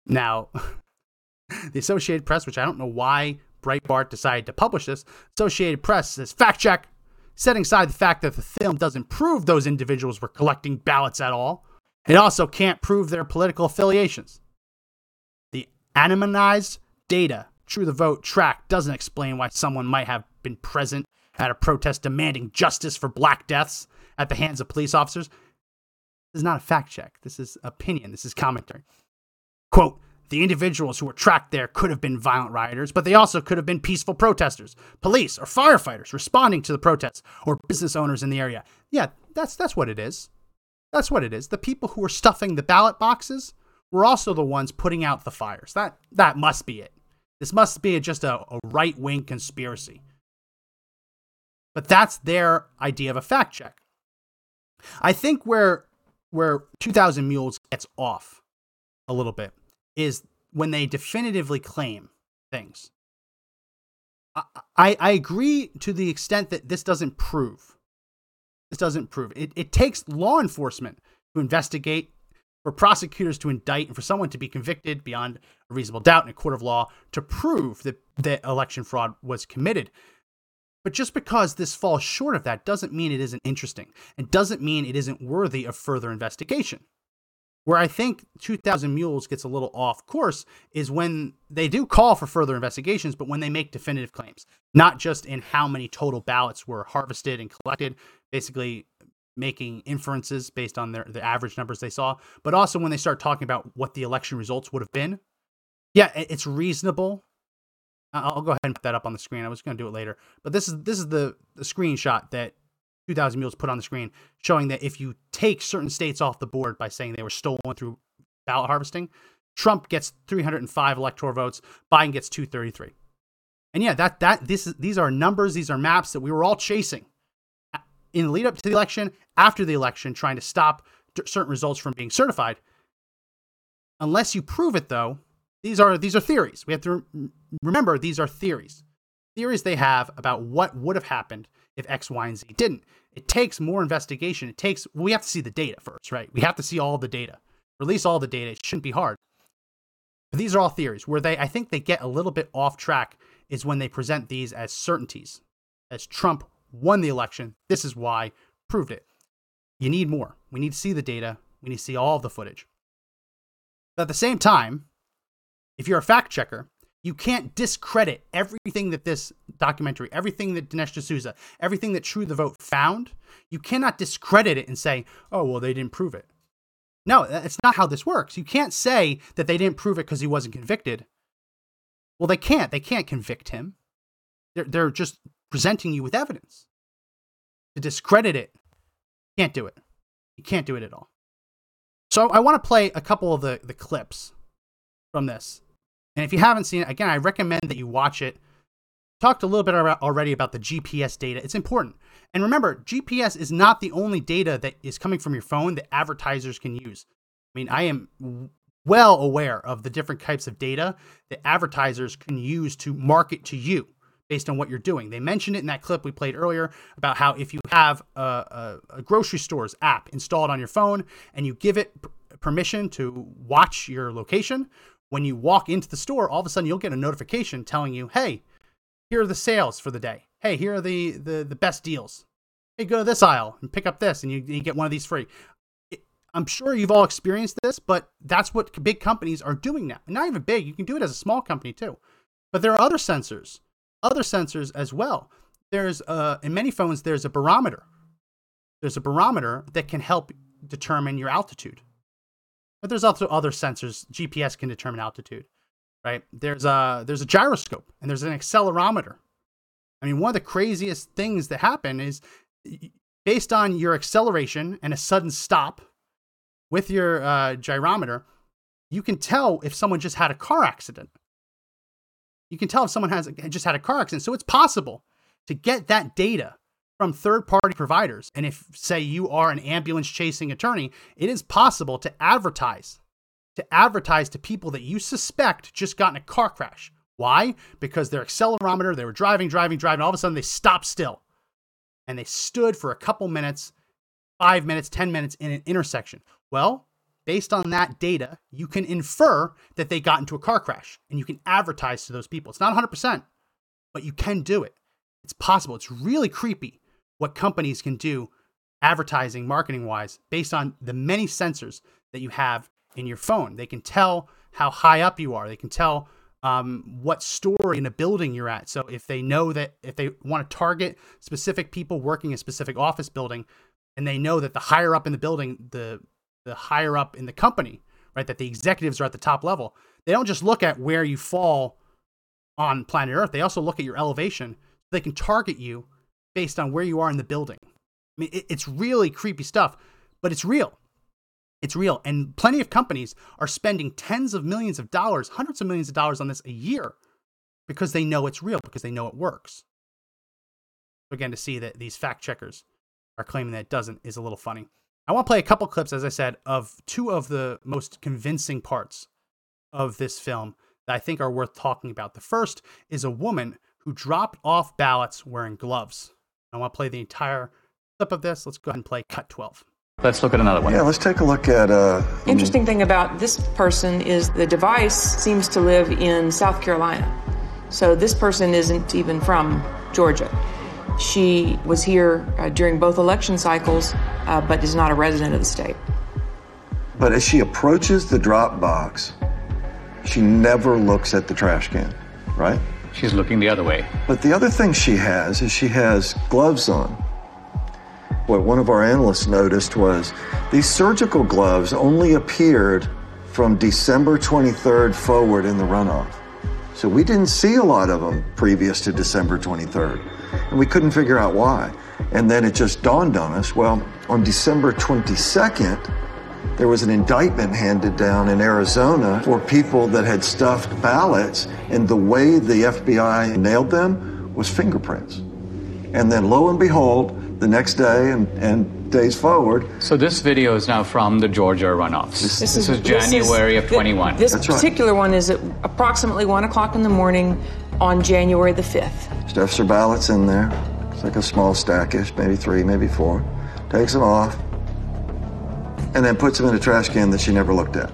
[SPEAKER 4] Now, the Associated Press, which I don't know why Breitbart decided to publish this, Associated Press says fact check, setting aside the fact that the film doesn't prove those individuals were collecting ballots at all. It also can't prove their political affiliations. Anonymized data, True the Vote track doesn't explain why someone might have been present at a protest demanding justice for black deaths at the hands of police officers. This is not a fact check. This is opinion. This is commentary. Quote, the individuals who were tracked there could have been violent rioters, but they also could have been peaceful protesters, police or firefighters responding to the protests, or business owners in the area. Yeah, that's that's what it is. That's what it is. The people who were stuffing the ballot boxes we're also the ones putting out the fires. That that must be it. This must be just a, a right wing conspiracy. But that's their idea of a fact check. I think where where 2000 Mules gets off a little bit is when they definitively claim things. I, I, I agree to the extent that this doesn't prove. This doesn't prove. It, it takes law enforcement to investigate, for prosecutors to indict, and for someone to be convicted beyond a reasonable doubt in a court of law to prove that, that election fraud was committed. But just because this falls short of that doesn't mean it isn't interesting and doesn't mean it isn't worthy of further investigation. Where I think 2000 Mules gets a little off course is when they do call for further investigations, but when they make definitive claims, not just in how many total ballots were harvested and collected, basically making inferences based on their the average numbers they saw, but also when they start talking about what the election results would have been. Yeah, it's reasonable I'll go ahead and put that up on the screen. I was going to do it later, but this is this is the, the screenshot that 2000 Mules put on the screen, showing that if you take certain states off the board by saying they were stolen through ballot harvesting, Trump gets 305 electoral votes, Biden gets 233. And yeah, that that this is these are numbers, these are maps that we were all chasing in the lead up to the election, after the election, trying to stop certain results from being certified. Unless you prove it, though, these are these are theories. We have to re- remember these are theories. Theories they have about what would have happened if X, Y, and Z didn't. It takes more investigation. It takes we have to see the data first, right? We have to see all the data. Release all the data. It shouldn't be hard. But these are all theories. Where they I think they get a little bit off track is when they present these as certainties. As Trump won the election, this is why proved it. You need more. We need to see the data. We need to see all of the footage. But at the same time, if you're a fact checker, you can't discredit everything that this documentary, everything that Dinesh D'Souza, everything that True the Vote found. You cannot discredit it and say, oh, well, they didn't prove it. No, that's not how this works. You can't say that they didn't prove it because he wasn't convicted. Well, they can't. They can't convict him. They're, they're just presenting you with evidence. To discredit it, can't do it. You can't do it at all. So I want to play a couple of the, the clips from this and if you haven't seen it, again, I recommend that you watch it. Talked a little bit already about the GPS data. It's important. And remember, GPS is not the only data that is coming from your phone that advertisers can use. I mean, I am well aware of the different types of data that advertisers can use to market to you based on what you're doing. They mentioned it in that clip we played earlier about how if you have a, a, a grocery store's app installed on your phone and you give it permission to watch your location, when you walk into the store, all of a sudden you'll get a notification telling you, hey, here are the sales for the day. Hey, here are the, the, the best deals. Hey, go to this aisle and pick up this, and you, you get one of these free. I'm sure you've all experienced this, but that's what big companies are doing now. Not even big, you can do it as a small company too. But there are other sensors, other sensors as well. There's uh, in many phones, there's a barometer. There's a barometer that can help determine your altitude. But there's also other sensors. GPS can determine altitude, right? There's a there's a gyroscope and there's an accelerometer. I mean, one of the craziest things that happen is based on your acceleration and a sudden stop with your uh, gyrometer, you can tell if someone just had a car accident. You can tell if someone has just had a car accident. So it's possible to get that data from third party providers. And if, say, you are an ambulance chasing attorney, it is possible to advertise, to advertise to people that you suspect just got in a car crash. Why? Because their accelerometer, they were driving, driving, driving, all of a sudden they stopped still. And they stood for a couple minutes, five minutes, 10 minutes in an intersection. Well, based on that data, you can infer that they got into a car crash and you can advertise to those people. It's not 100%, but you can do it. It's possible. It's really creepy what companies can do advertising, marketing wise, based on the many sensors that you have in your phone. They can tell how high up you are. They can tell um, what store in a building you're at. So if they know that if they want to target specific people working in a specific office building, and they know that the higher up in the building, the the higher up in the company, right, that the executives are at the top level, they don't just look at where you fall on planet Earth. They also look at your elevation. They can target you based on where you are in the building. I mean, it, it's really creepy stuff, but it's real. It's real. And plenty of companies are spending tens of millions of dollars, hundreds of millions of dollars on this a year because they know it's real, because they know it works. Again, to see that these fact checkers are claiming that it doesn't is a little funny. I want to play a couple clips, as I said, of two of the most convincing parts of this film that I think are worth talking about. The first is a woman who dropped off ballots wearing gloves. I want to play the entire clip of this. Let's go ahead and play cut 12.
[SPEAKER 3] Let's look at another one.
[SPEAKER 5] Yeah, let's take a look at. Uh,
[SPEAKER 6] Interesting thing about this person is the device seems to live in South Carolina. So this person isn't even from Georgia. She was here uh, during both election cycles, uh, but is not a resident of the state.
[SPEAKER 5] But as she approaches the drop box, she never looks at the trash can, right?
[SPEAKER 3] She's looking the other way.
[SPEAKER 5] But the other thing she has is she has gloves on. What one of our analysts noticed was these surgical gloves only appeared from December 23rd forward in the runoff. So we didn't see a lot of them previous to December 23rd. And we couldn't figure out why. And then it just dawned on us well, on December 22nd, there was an indictment handed down in Arizona for people that had stuffed ballots, and the way the FBI nailed them was fingerprints. And then lo and behold, the next day and, and days forward,
[SPEAKER 3] So this video is now from the Georgia runoffs. This, is, January of 21.
[SPEAKER 6] This
[SPEAKER 5] That's right.
[SPEAKER 6] particular one is at approximately 1 o'clock in the morning on January the 5th.
[SPEAKER 5] stuffs her ballots in there. It's like a small stackish, maybe three, maybe four. Takes them off, and then puts them in a trash can that she never looked at.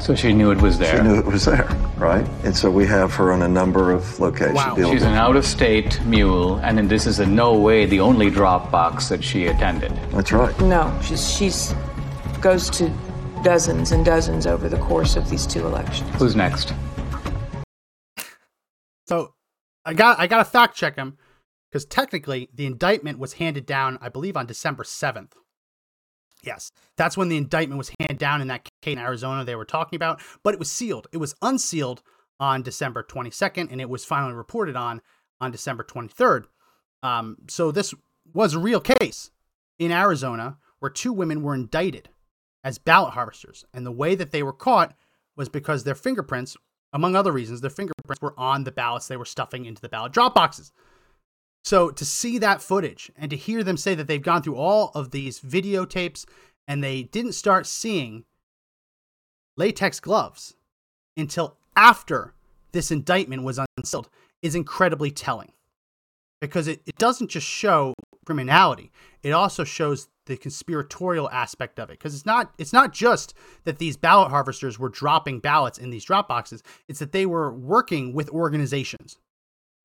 [SPEAKER 3] so she knew it was there.
[SPEAKER 5] She knew it was there, right? And so we have her on a number of locations.
[SPEAKER 4] Wow.
[SPEAKER 3] She's an out of state mule, and then this is in no way the only drop box that she attended.
[SPEAKER 5] That's right.
[SPEAKER 6] No, she's, she's goes to dozens and dozens over the course of these two elections.
[SPEAKER 3] Who's next?
[SPEAKER 4] So I got I got to fact check him because technically the indictment was handed down, I believe, on December seventh. Yes, that's when the indictment was handed down in that case in Arizona they were talking about, but it was sealed. It was unsealed on December twenty second, and it was finally reported on on December twenty third. Um, so this was a real case in Arizona where two women were indicted as ballot harvesters, and the way that they were caught was because their fingerprints among other reasons, their fingerprints were on the ballots they were stuffing into the ballot drop boxes. So to see that footage and to hear them say that they've gone through all of these videotapes and they didn't start seeing latex gloves until after this indictment was unsealed is incredibly telling because it, it doesn't just show criminality it also shows the conspiratorial aspect of it. Because it's not it's not just that these ballot harvesters were dropping ballots in these drop boxes it's that they were working with organizations.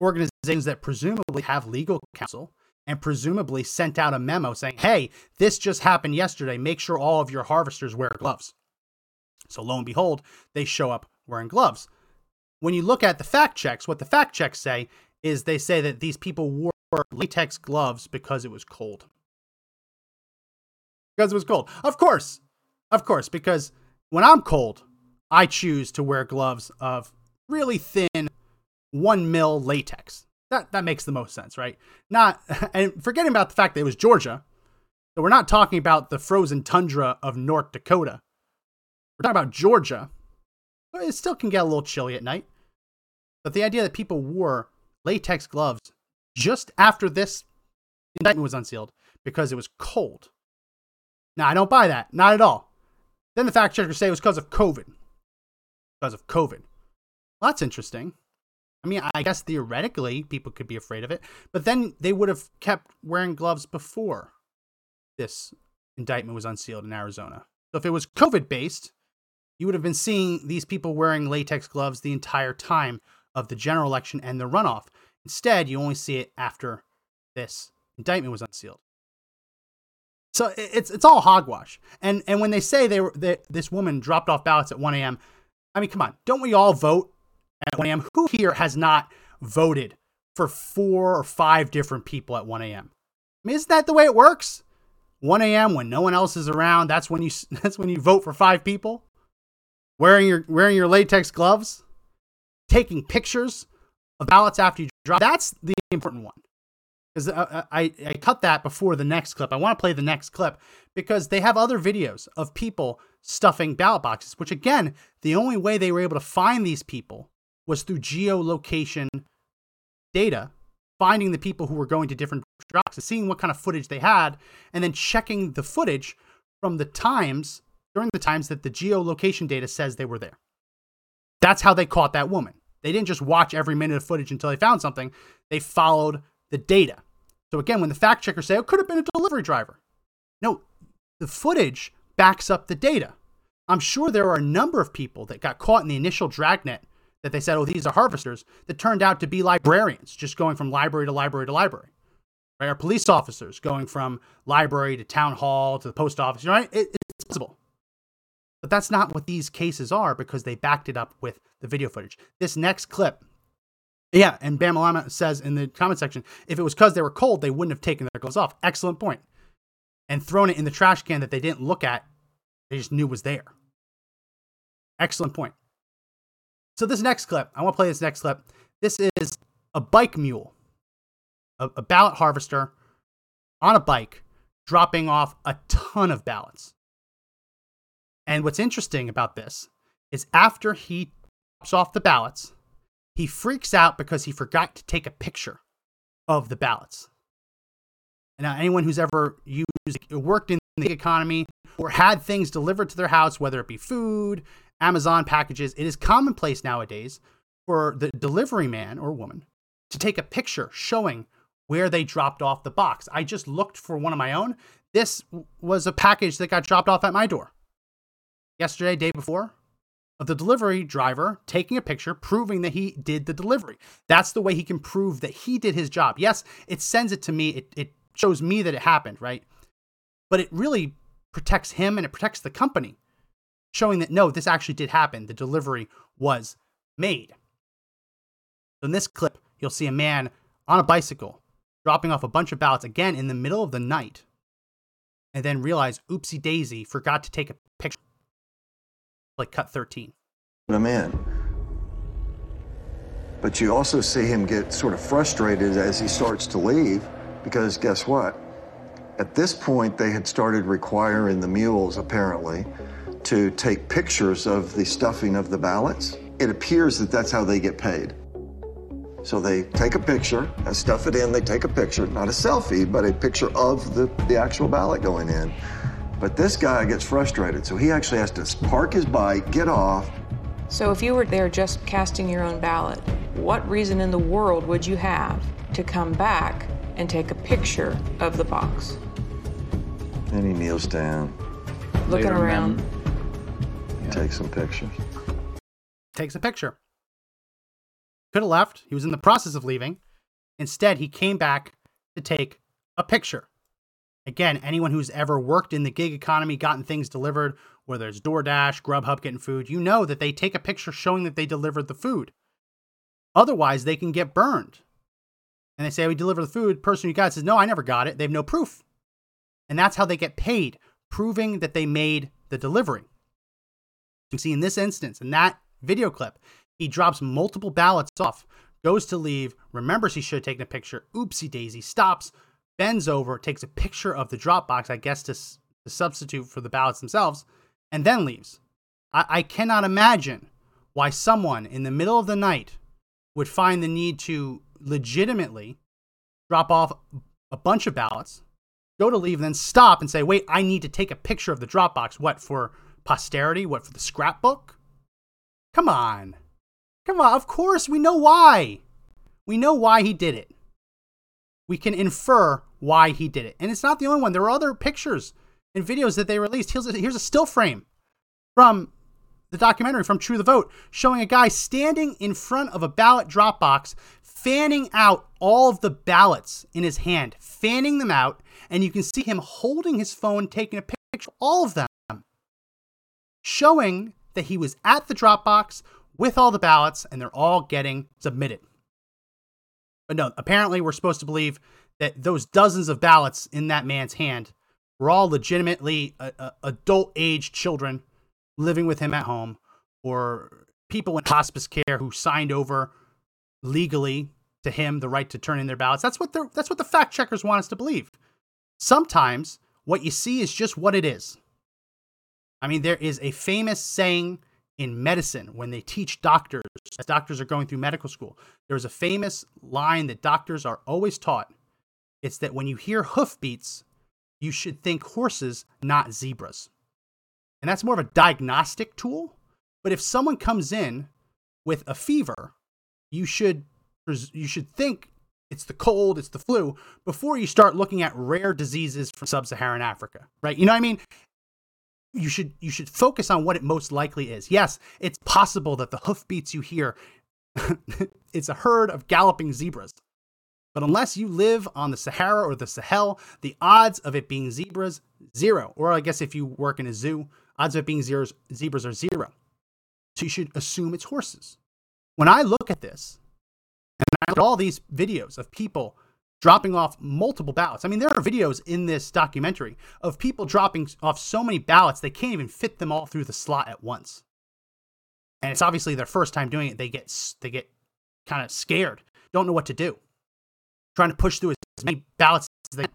[SPEAKER 4] Organizations that presumably have legal counsel and presumably sent out a memo saying hey this just happened yesterday. Make sure all of your harvesters wear gloves. So lo and behold they show up wearing gloves. When you look at the fact checks what the fact checks say is they say that these people wore latex gloves because it was cold because it was cold. Of course. Of course, because when I'm cold, I choose to wear gloves of really thin one mil latex. That that makes the most sense, right? Not and forgetting about the fact that it was Georgia. So we're not talking about the frozen tundra of North Dakota. We're talking about Georgia. But it still can get a little chilly at night. But the idea that people wore latex gloves just after this indictment was unsealed because it was cold now, I don't buy that. Not at all. Then the fact checkers say it was because of COVID. Because of COVID. Well, that's interesting. I mean, I guess theoretically people could be afraid of it, but then they would have kept wearing gloves before this indictment was unsealed in Arizona. So if it was COVID based, you would have been seeing these people wearing latex gloves the entire time of the general election and the runoff. Instead, you only see it after this indictment was unsealed. So it's it's all hogwash. And and when they say they were that this woman dropped off ballots at 1 a.m., I mean, come on, don't we all vote at 1 a.m.? Who here has not voted for four or five different people at 1 a.m.? I mean, isn't that the way it works? 1 a.m. when no one else is around, that's when you that's when you vote for five people. Wearing your wearing your latex gloves, taking pictures of ballots after you drop. That's the important one. Because I, uh, uh, I, I cut that before the next clip. I want to play the next clip because they have other videos of people stuffing ballot boxes, which again, the only way they were able to find these people was through geolocation data, finding the people who were going to different boxes, seeing what kind of footage they had, and then checking the footage from the times during the times that the geolocation data says they were there. That's how they caught that woman. They didn't just watch every minute of footage until they found something. They followed the data. So again, when the fact checkers say, oh, it could have been a delivery driver. No, the footage backs up the data. I'm sure there are a number of people that got caught in the initial dragnet that they said, oh, these are harvesters, that turned out to be librarians, just going from library to library to library. Right? Or police officers going from library to town hall to the post office. Right? It, it's possible. But that's not what these cases are because they backed it up with the video footage. This next clip, yeah, and Bamalama says in the comment section, if it was because they were cold, they wouldn't have taken their gloves off. Excellent point. And thrown it in the trash can that they didn't look at, they just knew was there. Excellent point. So this next clip, I want to play this next clip. This is a bike mule, a, a ballot harvester on a bike, dropping off a ton of ballots. And what's interesting about this is after he drops off the ballots, he freaks out because he forgot to take a picture of the ballots. Now, anyone who's ever used, worked in the economy or had things delivered to their house, whether it be food, Amazon packages, it is commonplace nowadays for the delivery man or woman to take a picture showing where they dropped off the box. I just looked for one of my own. This was a package that got dropped off at my door yesterday, day before, of the delivery driver taking a picture proving that he did the delivery. That's the way he can prove that he did his job. Yes, it sends it to me, it, it shows me that it happened, right? But it really protects him and it protects the company, showing that no, this actually did happen. The delivery was made. In this clip, you'll see a man on a bicycle dropping off a bunch of ballots again in the middle of the night and then realize, oopsie daisy, forgot to take a picture like cut 13.
[SPEAKER 5] I'm in. But you also see him get sort of frustrated as he starts to leave because guess what? At this point, they had started requiring the mules, apparently, to take pictures of the stuffing of the ballots. It appears that that's how they get paid. So they take a picture and stuff it in. They take a picture, not a selfie, but a picture of the, the actual ballot going in. But this guy gets frustrated, so he actually has to park his bike, get off.
[SPEAKER 6] So if you were there just casting your own ballot, what reason in the world would you have to come back and take a picture of the box?
[SPEAKER 5] And he kneels down,
[SPEAKER 6] Looking
[SPEAKER 3] Later,
[SPEAKER 6] around.
[SPEAKER 3] men-
[SPEAKER 5] takes some pictures.
[SPEAKER 4] Takes a picture. Could have left. He was in the process of leaving. Instead, he came back to take a picture. Again, anyone who's ever worked in the gig economy, gotten things delivered, whether it's DoorDash, Grubhub getting food, you know that they take a picture showing that they delivered the food. Otherwise, they can get burned. And they say, We deliver the food. Person you got says, No, I never got it. They have no proof. And that's how they get paid, proving that they made the delivery. You see in this instance, in that video clip, he drops multiple ballots off, goes to leave, remembers he should have taken a picture, oopsie daisy, stops, bends over, takes a picture of the drop box, I guess to, to substitute for the ballots themselves, and then leaves. I, I cannot imagine why someone in the middle of the night would find the need to legitimately drop off a bunch of ballots, go to leave, and then stop and say, wait, I need to take a picture of the drop box. What, for posterity? What, for the scrapbook? Come on. Come on. Of course, we know why. We know why he did it. We can infer why he did it. And it's not the only one. There were other pictures and videos that they released. Here's a, here's a still frame from the documentary from True the Vote showing a guy standing in front of a ballot drop box, fanning out all of the ballots in his hand, fanning them out, and you can see him holding his phone, taking a picture of all of them, showing that he was at the drop box with all the ballots and they're all getting submitted. But no, apparently we're supposed to believe that those dozens of ballots in that man's hand were all legitimately uh, uh, adult age children living with him at home or people in hospice care who signed over legally to him the right to turn in their ballots. That's what the that's what the fact checkers want us to believe. Sometimes what you see is just what it is. I mean, there is a famous saying in medicine when they teach doctors, as doctors are going through medical school, there's a famous line that doctors are always taught. It's that when you hear hoofbeats, you should think horses, not zebras. And that's more of a diagnostic tool. But if someone comes in with a fever, you should you should think it's the cold, it's the flu before you start looking at rare diseases from sub-Saharan Africa, right? You know what I mean? You should you should focus on what it most likely is. Yes, it's possible that the hoofbeats you hear it's a herd of galloping zebras. But unless you live on the Sahara or the Sahel, the odds of it being zebras zero. Or I guess if you work in a zoo, odds of it being zeros, zebras are zero. So you should assume it's horses. When I look at this, and I look at all these videos of people dropping off multiple ballots. I mean, there are videos in this documentary of people dropping off so many ballots they can't even fit them all through the slot at once. And it's obviously their first time doing it. They get they get kind of scared, don't know what to do, trying to push through as many ballots as they.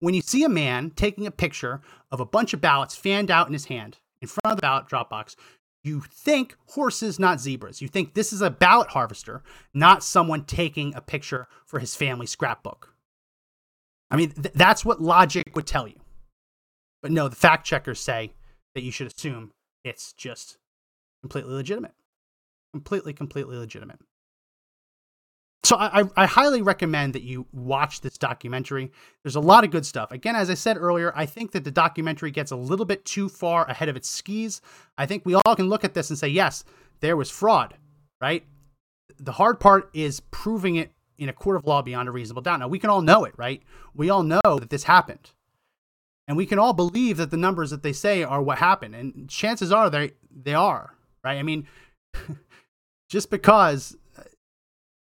[SPEAKER 4] When you see a man taking a picture of a bunch of ballots fanned out in his hand in front of the ballot drop box, you think horses, not zebras. You think this is a ballot harvester, not someone taking a picture for his family scrapbook. I mean, th- that's what logic would tell you. But no, the fact checkers say that you should assume it's just completely legitimate. Completely, completely legitimate. So I, I, highly recommend that you watch this documentary. There's a lot of good stuff. Again, as I said earlier, I think that the documentary gets a little bit too far ahead of its skis. I think we all can look at this and say, yes, there was fraud, right? The hard part is proving it in a court of law beyond a reasonable doubt. Now, we can all know it, right? We all know that this happened. And we can all believe that the numbers that they say are what happened. And chances are they, they are, right? I mean, just because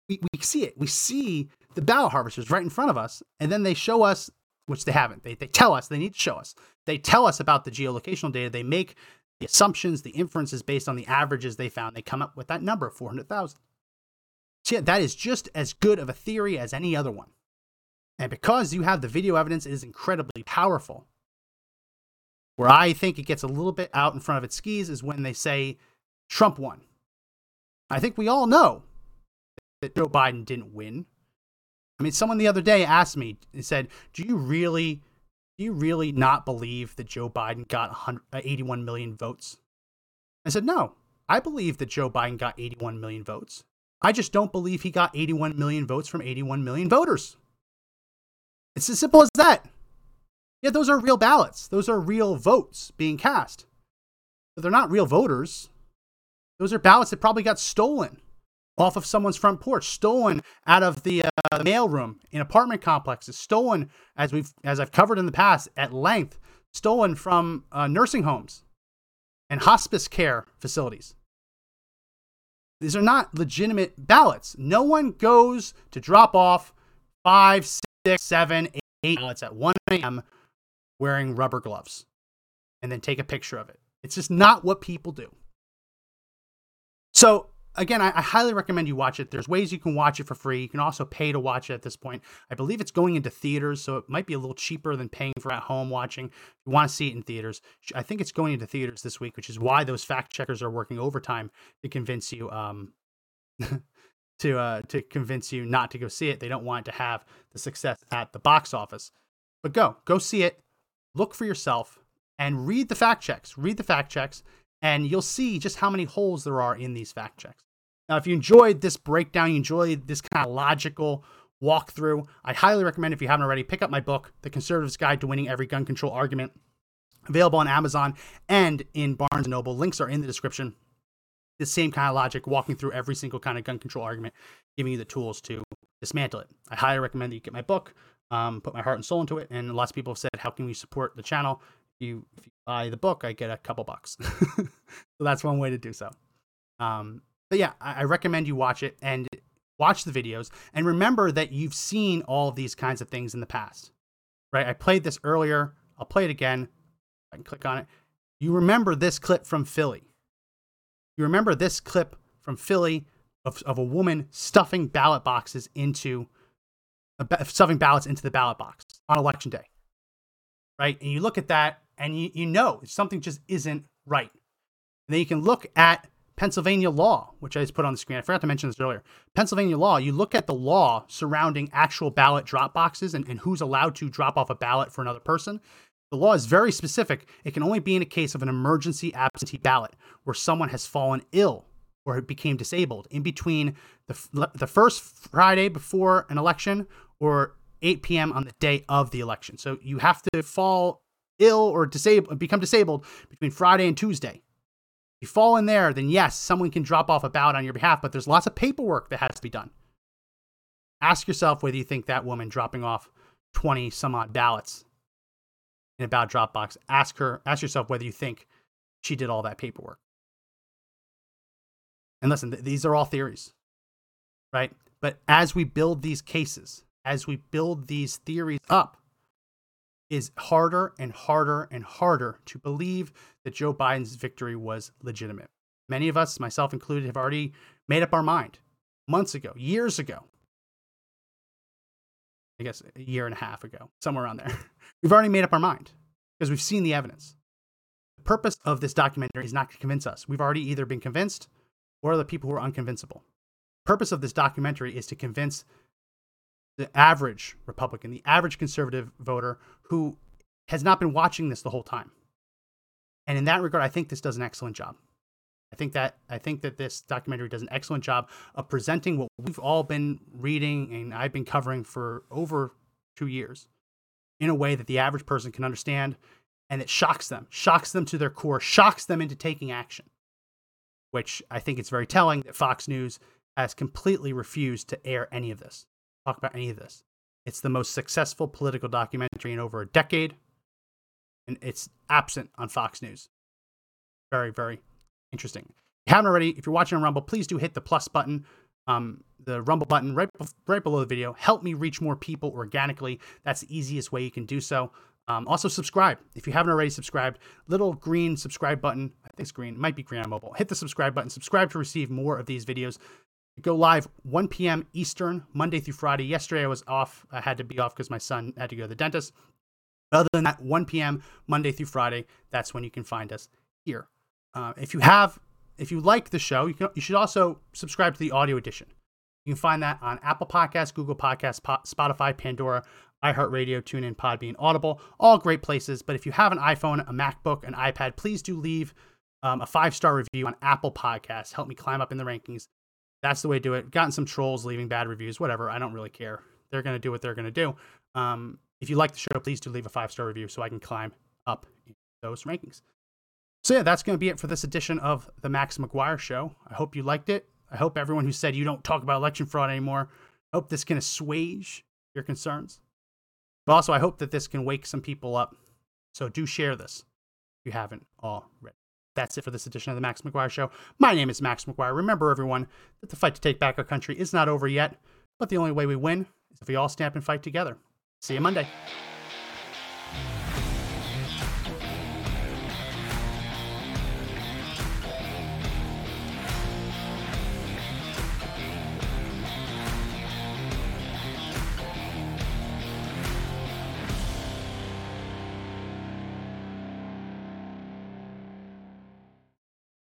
[SPEAKER 4] we, we see it. We see the ballot harvesters right in front of us, and then they show us, which they haven't. They, they tell us, they need to show us. They tell us about the geolocational data. They make the assumptions, the inferences based on the averages they found. They come up with that number, 400,000. So yeah, that is just as good of a theory as any other one. And because you have the video evidence, it is incredibly powerful. Where I think it gets a little bit out in front of its skis is when they say Trump won. I think we all know that Joe Biden didn't win. I mean, someone the other day asked me and said, "Do you really, do you really not believe that Joe Biden got uh, 81 million votes?" I said, "No, I believe that Joe Biden got 81 million votes. I just don't believe he got 81 million votes from 81 million voters. It's as simple as that. Yeah, those are real ballots. Those are real votes being cast. But they're not real voters. Those are ballots that probably got stolen off of someone's front porch, stolen out of the uh, mailroom in apartment complexes, stolen as we've as I've covered in the past at length, stolen from uh, nursing homes and hospice care facilities. These are not legitimate ballots. No one goes to drop off five, six, seven, eight ballots at 1 a.m. wearing rubber gloves and then take a picture of it. It's just not what people do. So again, I, I, highly recommend you watch it. There's ways you can watch it for free. You can also pay to watch it at this point. I believe it's going into theaters, so it might be a little cheaper than paying for at home watching. If you want to see it in theaters, I think it's going into theaters this week, which is why those fact checkers are working overtime to convince you um to uh to convince you not to go see it. They don't want to have the success at the box office. But go, go see it. Look for yourself and read the fact checks. Read the fact checks and you'll see just how many holes there are in these fact checks. Now, if you enjoyed this breakdown, you enjoyed this kind of logical walkthrough, I highly recommend if you haven't already, pick up my book, The Conservative's Guide to Winning Every Gun Control Argument, available on Amazon and in Barnes & Noble. Links are in the description. The same kind of logic, walking through every single kind of gun control argument, giving you the tools to dismantle it. I highly recommend that you get my book, um, put my heart and soul into it. And lots of people have said, how can we support the channel? If you, if you buy the book, I get a couple bucks. so that's one way to do so. Um, but yeah, I, recommend you watch it and watch the videos and remember that you've seen all of these kinds of things in the past, right? I played this earlier. I'll play it again. I can click on it. You remember this clip from Philly. You remember this clip from Philly of, of a woman stuffing ballot boxes into stuffing ballots into the ballot box on election day. Right? And you look at that and you, you know something just isn't right. And then you can look at Pennsylvania law, which I just put on the screen. I forgot to mention this earlier. Pennsylvania law, you look at the law surrounding actual ballot drop boxes and, and who's allowed to drop off a ballot for another person. The law is very specific. It can only be in a case of an emergency absentee ballot where someone has fallen ill or became disabled in between the, the first Friday before an election or 8 p.m. on the day of the election. So you have to fall ill or disabled, become disabled between Friday and Tuesday. You fall in there, then yes, someone can drop off a ballot on your behalf, but there's lots of paperwork that has to be done. Ask yourself whether you think that woman dropping off 20 some odd ballots in a ballot drop box. Ask her, ask yourself whether you think she did all that paperwork. And listen, th- these are all theories, right? But as we build these cases, as we build these theories up, is harder and harder and harder to believe that Joe Biden's victory was legitimate. Many of us, myself included, have already made up our mind months ago, years ago. I guess a year and a half ago, somewhere around there. We've already made up our mind because we've seen the evidence. The purpose of this documentary is not to convince us. We've already either been convinced or the people who are unconvincible. The purpose of this documentary is to convince the average Republican, the average conservative voter who has not been watching this the whole time. And in that regard, I think this does an excellent job. I think that I think that this documentary does an excellent job of presenting what we've all been reading and I've been covering for over two years in a way that the average person can understand and it shocks them, shocks them to their core, shocks them into taking action. Which I think it's very telling that Fox News has completely refused to air any of this talk about any of this. It's the most successful political documentary in over a decade, and it's absent on Fox News. Very, very interesting. If you haven't already, if you're watching on Rumble, please do hit the plus button, um, the Rumble button right, right below the video. Help me reach more people organically. That's the easiest way you can do so. Um, also, subscribe. If you haven't already subscribed, little green subscribe button. I think it's green. It might be green on mobile. Hit the subscribe button. Subscribe to receive more of these videos go live 1 p.m. Eastern, Monday through Friday. Yesterday I was off. I had to be off because my son had to go to the dentist. Other than that, 1 p.m. Monday through Friday, that's when you can find us here. Uh, if you have, if you like the show, you, can, you should also subscribe to the audio edition. You can find that on Apple Podcasts, Google Podcasts, Spotify, Pandora, iHeartRadio, TuneIn, Podbean, Audible, all great places. But if you have an iPhone, a MacBook, an iPad, please do leave um, a five star review on Apple Podcasts. Help me climb up in the rankings. That's the way to do it. Gotten some trolls leaving bad reviews, whatever. I don't really care. They're going to do what they're going to do. Um, if you like the show, please do leave a five star review so I can climb up those rankings. So, yeah, that's going to be it for this edition of the Max McGuire Show. I hope you liked it. I hope everyone who said you don't talk about election fraud anymore, I hope this can assuage your concerns. But also, I hope that this can wake some people up. So, do share this if you haven't already. That's it for this edition of the Max McGuire Show. My name is Max McGuire. Remember, everyone, that the fight to take back our country is not over yet, but the only way we win is if we all stand up and fight together. See you Monday.